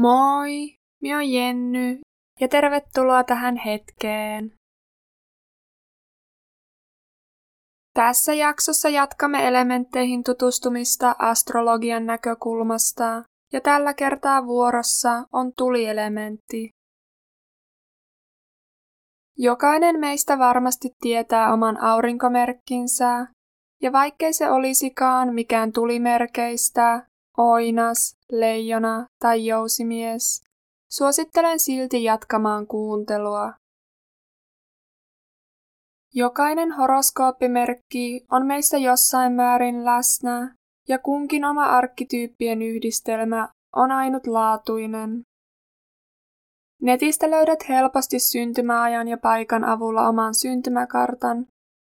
Moi, minä olen Jenny ja tervetuloa tähän hetkeen. Tässä jaksossa jatkamme elementteihin tutustumista astrologian näkökulmasta ja tällä kertaa vuorossa on tulielementti. Jokainen meistä varmasti tietää oman aurinkomerkkinsä, ja vaikkei se olisikaan mikään tulimerkeistä, oinas, leijona tai jousimies, suosittelen silti jatkamaan kuuntelua. Jokainen horoskooppimerkki on meissä jossain määrin läsnä, ja kunkin oma arkkityyppien yhdistelmä on ainutlaatuinen. Netistä löydät helposti syntymäajan ja paikan avulla oman syntymäkartan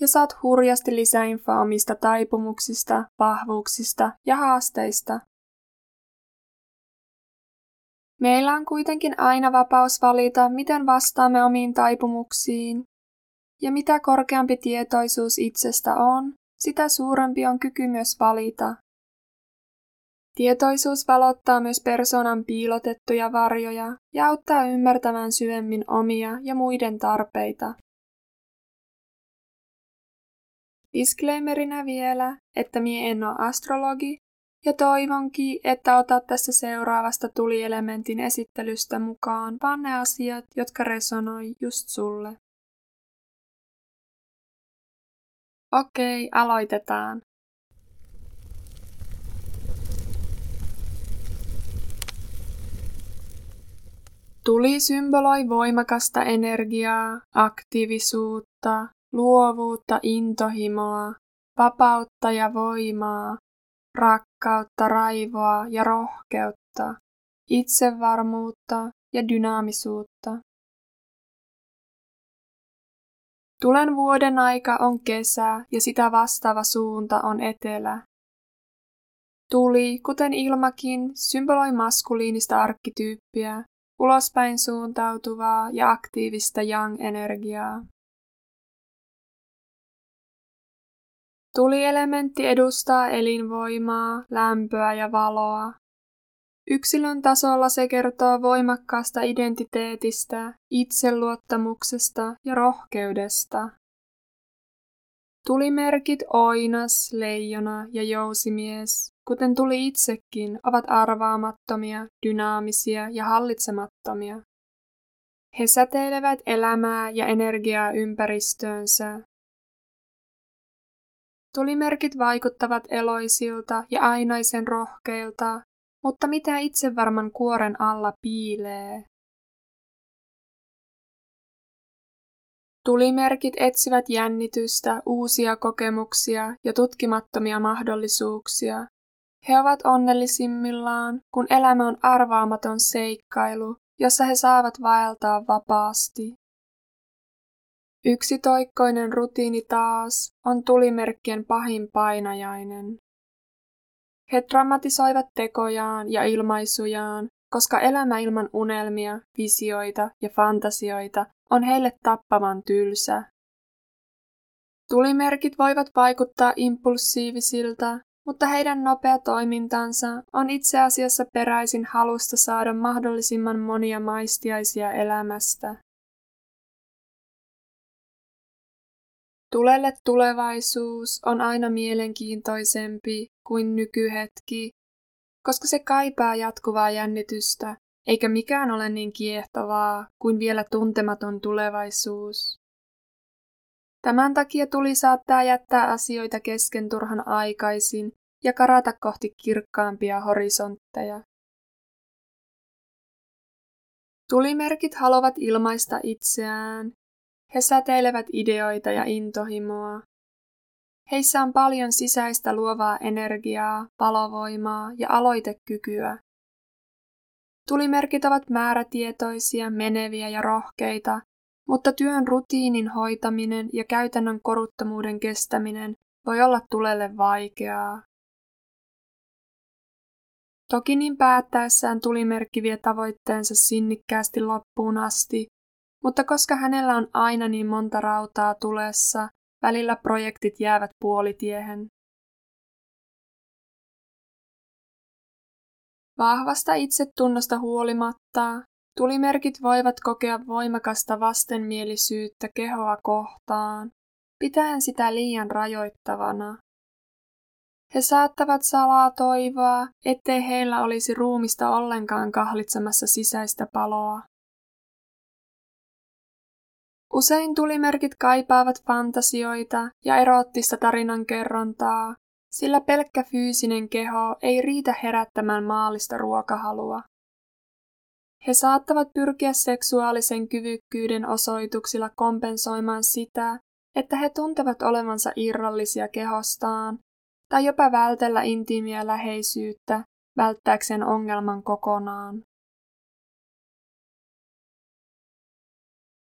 ja saat hurjasti lisäinfoa omista taipumuksista, vahvuuksista ja haasteista. Meillä on kuitenkin aina vapaus valita, miten vastaamme omiin taipumuksiin, ja mitä korkeampi tietoisuus itsestä on, sitä suurempi on kyky myös valita. Tietoisuus valottaa myös persoonan piilotettuja varjoja ja auttaa ymmärtämään syvemmin omia ja muiden tarpeita. Disclaimerinä vielä, että mie en ole astrologi ja toivonkin, että otat tässä seuraavasta tulielementin esittelystä mukaan vaan ne asiat, jotka resonoi just sulle. Okei, aloitetaan. Tuli symboloi voimakasta energiaa, aktiivisuutta, luovuutta, intohimoa, vapautta ja voimaa, rakkautta, raivoa ja rohkeutta, itsevarmuutta ja dynaamisuutta. Tulen vuoden aika on kesä ja sitä vastaava suunta on etelä. Tuli, kuten ilmakin, symboloi maskuliinista arkkityyppiä, ulospäin suuntautuvaa ja aktiivista yang-energiaa. Tulielementti edustaa elinvoimaa, lämpöä ja valoa. Yksilön tasolla se kertoo voimakkaasta identiteetistä, itseluottamuksesta ja rohkeudesta. Tulimerkit oinas, leijona ja jousimies, kuten tuli itsekin, ovat arvaamattomia, dynaamisia ja hallitsemattomia. He säteilevät elämää ja energiaa ympäristöönsä, Tulimerkit vaikuttavat eloisilta ja ainaisen rohkeilta, mutta mitä itsevarman kuoren alla piilee? Tulimerkit etsivät jännitystä, uusia kokemuksia ja tutkimattomia mahdollisuuksia. He ovat onnellisimmillaan, kun elämä on arvaamaton seikkailu, jossa he saavat vaeltaa vapaasti. Yksitoikkoinen rutiini taas on tulimerkkien pahin painajainen. He dramatisoivat tekojaan ja ilmaisujaan, koska elämä ilman unelmia, visioita ja fantasioita on heille tappavan tylsä. Tulimerkit voivat vaikuttaa impulsiivisilta, mutta heidän nopea toimintansa on itse asiassa peräisin halusta saada mahdollisimman monia maistiaisia elämästä. Tulelle tulevaisuus on aina mielenkiintoisempi kuin nykyhetki, koska se kaipaa jatkuvaa jännitystä, eikä mikään ole niin kiehtovaa kuin vielä tuntematon tulevaisuus. Tämän takia tuli saattaa jättää asioita kesken turhan aikaisin ja karata kohti kirkkaampia horisontteja. Tulimerkit haluavat ilmaista itseään he säteilevät ideoita ja intohimoa. Heissä on paljon sisäistä luovaa energiaa, palovoimaa ja aloitekykyä. Tulimerkit ovat määrätietoisia, meneviä ja rohkeita, mutta työn rutiinin hoitaminen ja käytännön koruttomuuden kestäminen voi olla tulelle vaikeaa. Toki niin päättäessään tulimerkki vie tavoitteensa sinnikkäästi loppuun asti, mutta koska hänellä on aina niin monta rautaa tulessa, välillä projektit jäävät puolitiehen. Vahvasta itsetunnosta huolimatta tulimerkit voivat kokea voimakasta vastenmielisyyttä kehoa kohtaan, pitäen sitä liian rajoittavana. He saattavat salaa toivoa, ettei heillä olisi ruumista ollenkaan kahlitsemassa sisäistä paloa. Usein tulimerkit kaipaavat fantasioita ja eroottista tarinankerrontaa, sillä pelkkä fyysinen keho ei riitä herättämään maallista ruokahalua. He saattavat pyrkiä seksuaalisen kyvykkyyden osoituksilla kompensoimaan sitä, että he tuntevat olevansa irrallisia kehostaan, tai jopa vältellä intiimiä läheisyyttä välttääkseen ongelman kokonaan.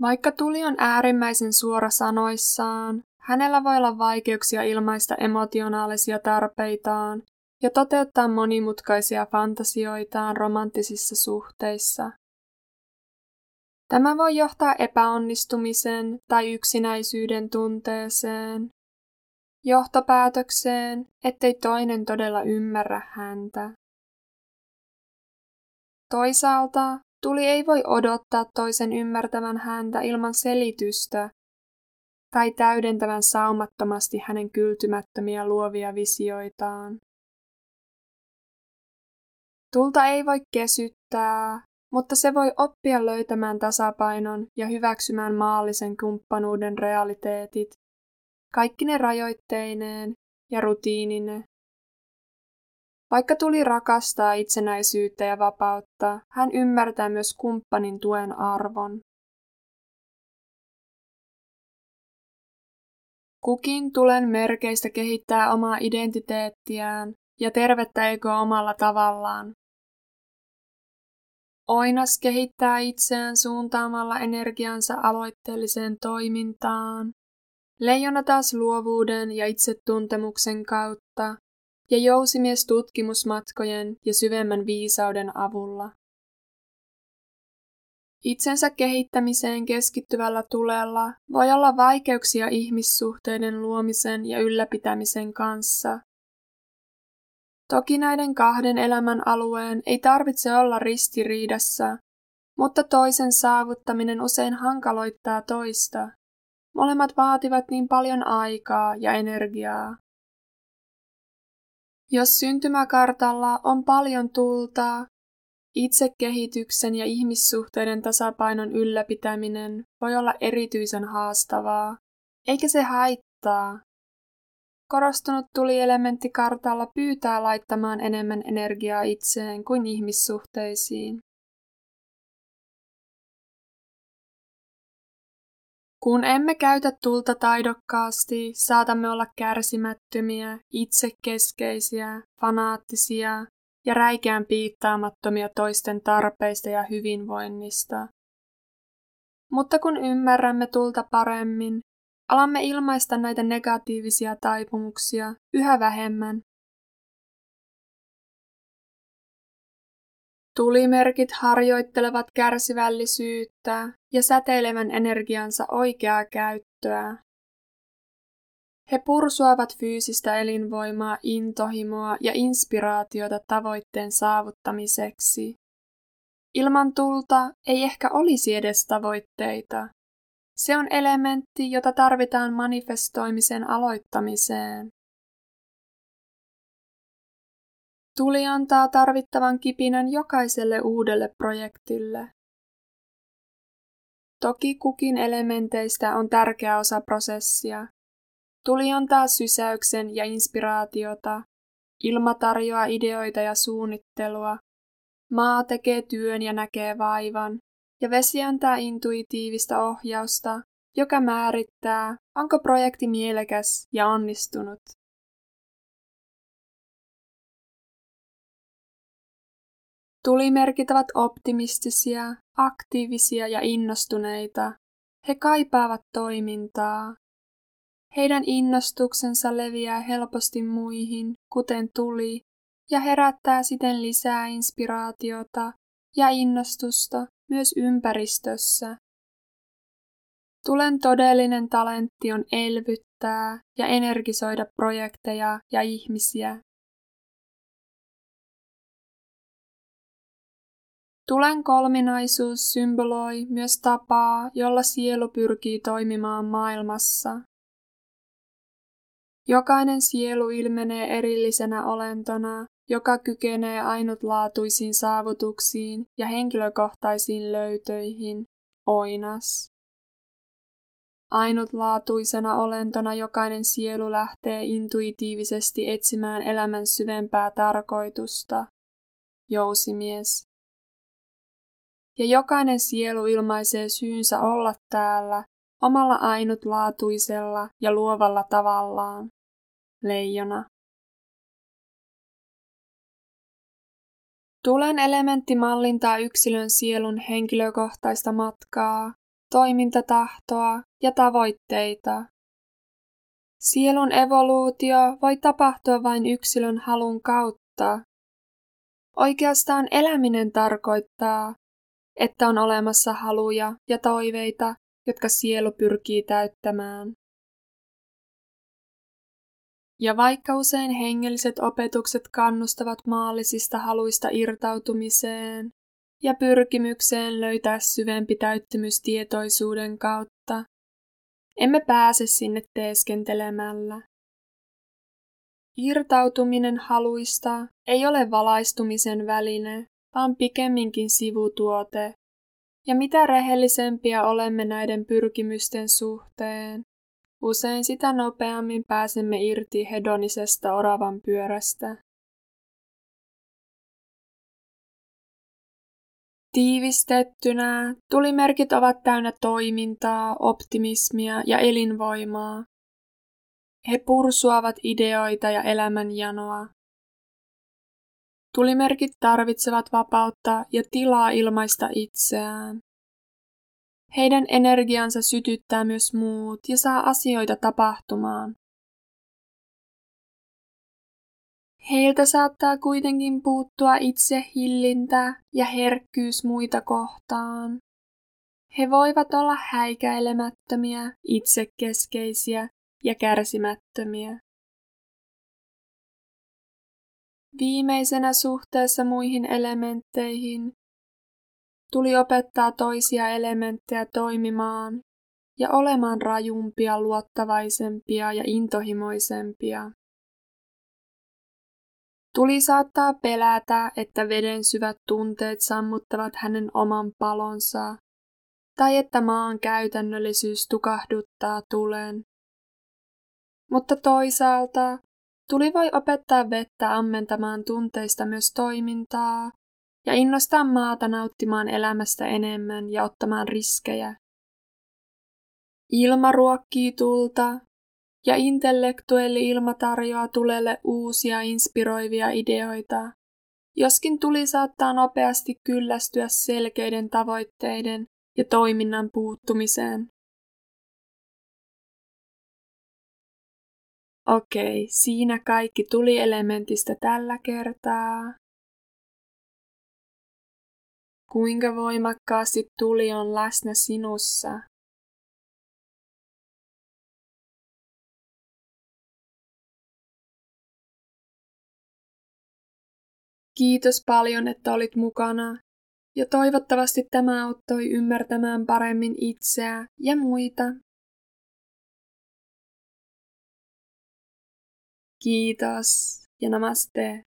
Vaikka tuli on äärimmäisen suora sanoissaan, hänellä voi olla vaikeuksia ilmaista emotionaalisia tarpeitaan ja toteuttaa monimutkaisia fantasioitaan romanttisissa suhteissa. Tämä voi johtaa epäonnistumisen tai yksinäisyyden tunteeseen, johtopäätökseen, ettei toinen todella ymmärrä häntä. Toisaalta tuli ei voi odottaa toisen ymmärtävän häntä ilman selitystä tai täydentävän saumattomasti hänen kyltymättömiä luovia visioitaan. Tulta ei voi kesyttää, mutta se voi oppia löytämään tasapainon ja hyväksymään maallisen kumppanuuden realiteetit, kaikki ne rajoitteineen ja rutiinine. Vaikka tuli rakastaa itsenäisyyttä ja vapautta, hän ymmärtää myös kumppanin tuen arvon. Kukin tulen merkeistä kehittää omaa identiteettiään ja tervettä egoa omalla tavallaan. Oinas kehittää itseään suuntaamalla energiansa aloitteelliseen toimintaan. Leijona taas luovuuden ja itsetuntemuksen kautta ja jousimies tutkimusmatkojen ja syvemmän viisauden avulla. Itsensä kehittämiseen keskittyvällä tulella voi olla vaikeuksia ihmissuhteiden luomisen ja ylläpitämisen kanssa. Toki näiden kahden elämän alueen ei tarvitse olla ristiriidassa, mutta toisen saavuttaminen usein hankaloittaa toista. Molemmat vaativat niin paljon aikaa ja energiaa. Jos syntymäkartalla on paljon tultaa, itsekehityksen ja ihmissuhteiden tasapainon ylläpitäminen voi olla erityisen haastavaa, eikä se haittaa. Korostunut tulielementti kartalla pyytää laittamaan enemmän energiaa itseen kuin ihmissuhteisiin. Kun emme käytä tulta taidokkaasti, saatamme olla kärsimättömiä, itsekeskeisiä, fanaattisia ja räikeän piittaamattomia toisten tarpeista ja hyvinvoinnista. Mutta kun ymmärrämme tulta paremmin, alamme ilmaista näitä negatiivisia taipumuksia yhä vähemmän Tulimerkit harjoittelevat kärsivällisyyttä ja säteilevän energiansa oikeaa käyttöä. He pursuavat fyysistä elinvoimaa, intohimoa ja inspiraatiota tavoitteen saavuttamiseksi. Ilman tulta ei ehkä olisi edes tavoitteita. Se on elementti, jota tarvitaan manifestoimisen aloittamiseen. Tuli antaa tarvittavan kipinän jokaiselle uudelle projektille. Toki kukin elementeistä on tärkeä osa prosessia. Tuli antaa sysäyksen ja inspiraatiota. Ilma tarjoaa ideoita ja suunnittelua. Maa tekee työn ja näkee vaivan. Ja vesi antaa intuitiivista ohjausta, joka määrittää, onko projekti mielekäs ja onnistunut. Tulimerkit ovat optimistisia, aktiivisia ja innostuneita. He kaipaavat toimintaa. Heidän innostuksensa leviää helposti muihin, kuten tuli, ja herättää siten lisää inspiraatiota ja innostusta myös ympäristössä. Tulen todellinen talentti on elvyttää ja energisoida projekteja ja ihmisiä. Tulen kolminaisuus symboloi myös tapaa, jolla sielu pyrkii toimimaan maailmassa. Jokainen sielu ilmenee erillisenä olentona, joka kykenee ainutlaatuisiin saavutuksiin ja henkilökohtaisiin löytöihin, oinas. Ainutlaatuisena olentona jokainen sielu lähtee intuitiivisesti etsimään elämän syvempää tarkoitusta, jousimies. Ja jokainen sielu ilmaisee syynsä olla täällä omalla ainutlaatuisella ja luovalla tavallaan, leijona. Tulen elementti mallintaa yksilön sielun henkilökohtaista matkaa, toimintatahtoa ja tavoitteita. Sielun evoluutio voi tapahtua vain yksilön halun kautta. Oikeastaan eläminen tarkoittaa, että on olemassa haluja ja toiveita, jotka sielu pyrkii täyttämään. Ja vaikka usein hengelliset opetukset kannustavat maallisista haluista irtautumiseen ja pyrkimykseen löytää syvempi täyttymys tietoisuuden kautta, emme pääse sinne teeskentelemällä. Irtautuminen haluista ei ole valaistumisen väline, vaan pikemminkin sivutuote. Ja mitä rehellisempiä olemme näiden pyrkimysten suhteen, Usein sitä nopeammin pääsemme irti hedonisesta oravan pyörästä. Tiivistettynä tulimerkit ovat täynnä toimintaa, optimismia ja elinvoimaa. He pursuavat ideoita ja elämänjanoa. Tulimerkit tarvitsevat vapautta ja tilaa ilmaista itseään. Heidän energiansa sytyttää myös muut ja saa asioita tapahtumaan. Heiltä saattaa kuitenkin puuttua itse hillintä ja herkkyys muita kohtaan. He voivat olla häikäilemättömiä, itsekeskeisiä ja kärsimättömiä. Viimeisenä suhteessa muihin elementteihin Tuli opettaa toisia elementtejä toimimaan ja olemaan rajumpia, luottavaisempia ja intohimoisempia. Tuli saattaa pelätä, että veden syvät tunteet sammuttavat hänen oman palonsa, tai että maan käytännöllisyys tukahduttaa tulen. Mutta toisaalta tuli voi opettaa vettä ammentamaan tunteista myös toimintaa ja innostaa maata nauttimaan elämästä enemmän ja ottamaan riskejä. Ilma ruokkii tulta ja intellektuelli ilma tarjoaa tulelle uusia inspiroivia ideoita, joskin tuli saattaa nopeasti kyllästyä selkeiden tavoitteiden ja toiminnan puuttumiseen. Okei, siinä kaikki tuli elementistä tällä kertaa. Kuinka voimakkaasti tuli on läsnä sinussa? Kiitos paljon, että olit mukana. Ja toivottavasti tämä auttoi ymmärtämään paremmin itseä ja muita. Kiitos ja namaste.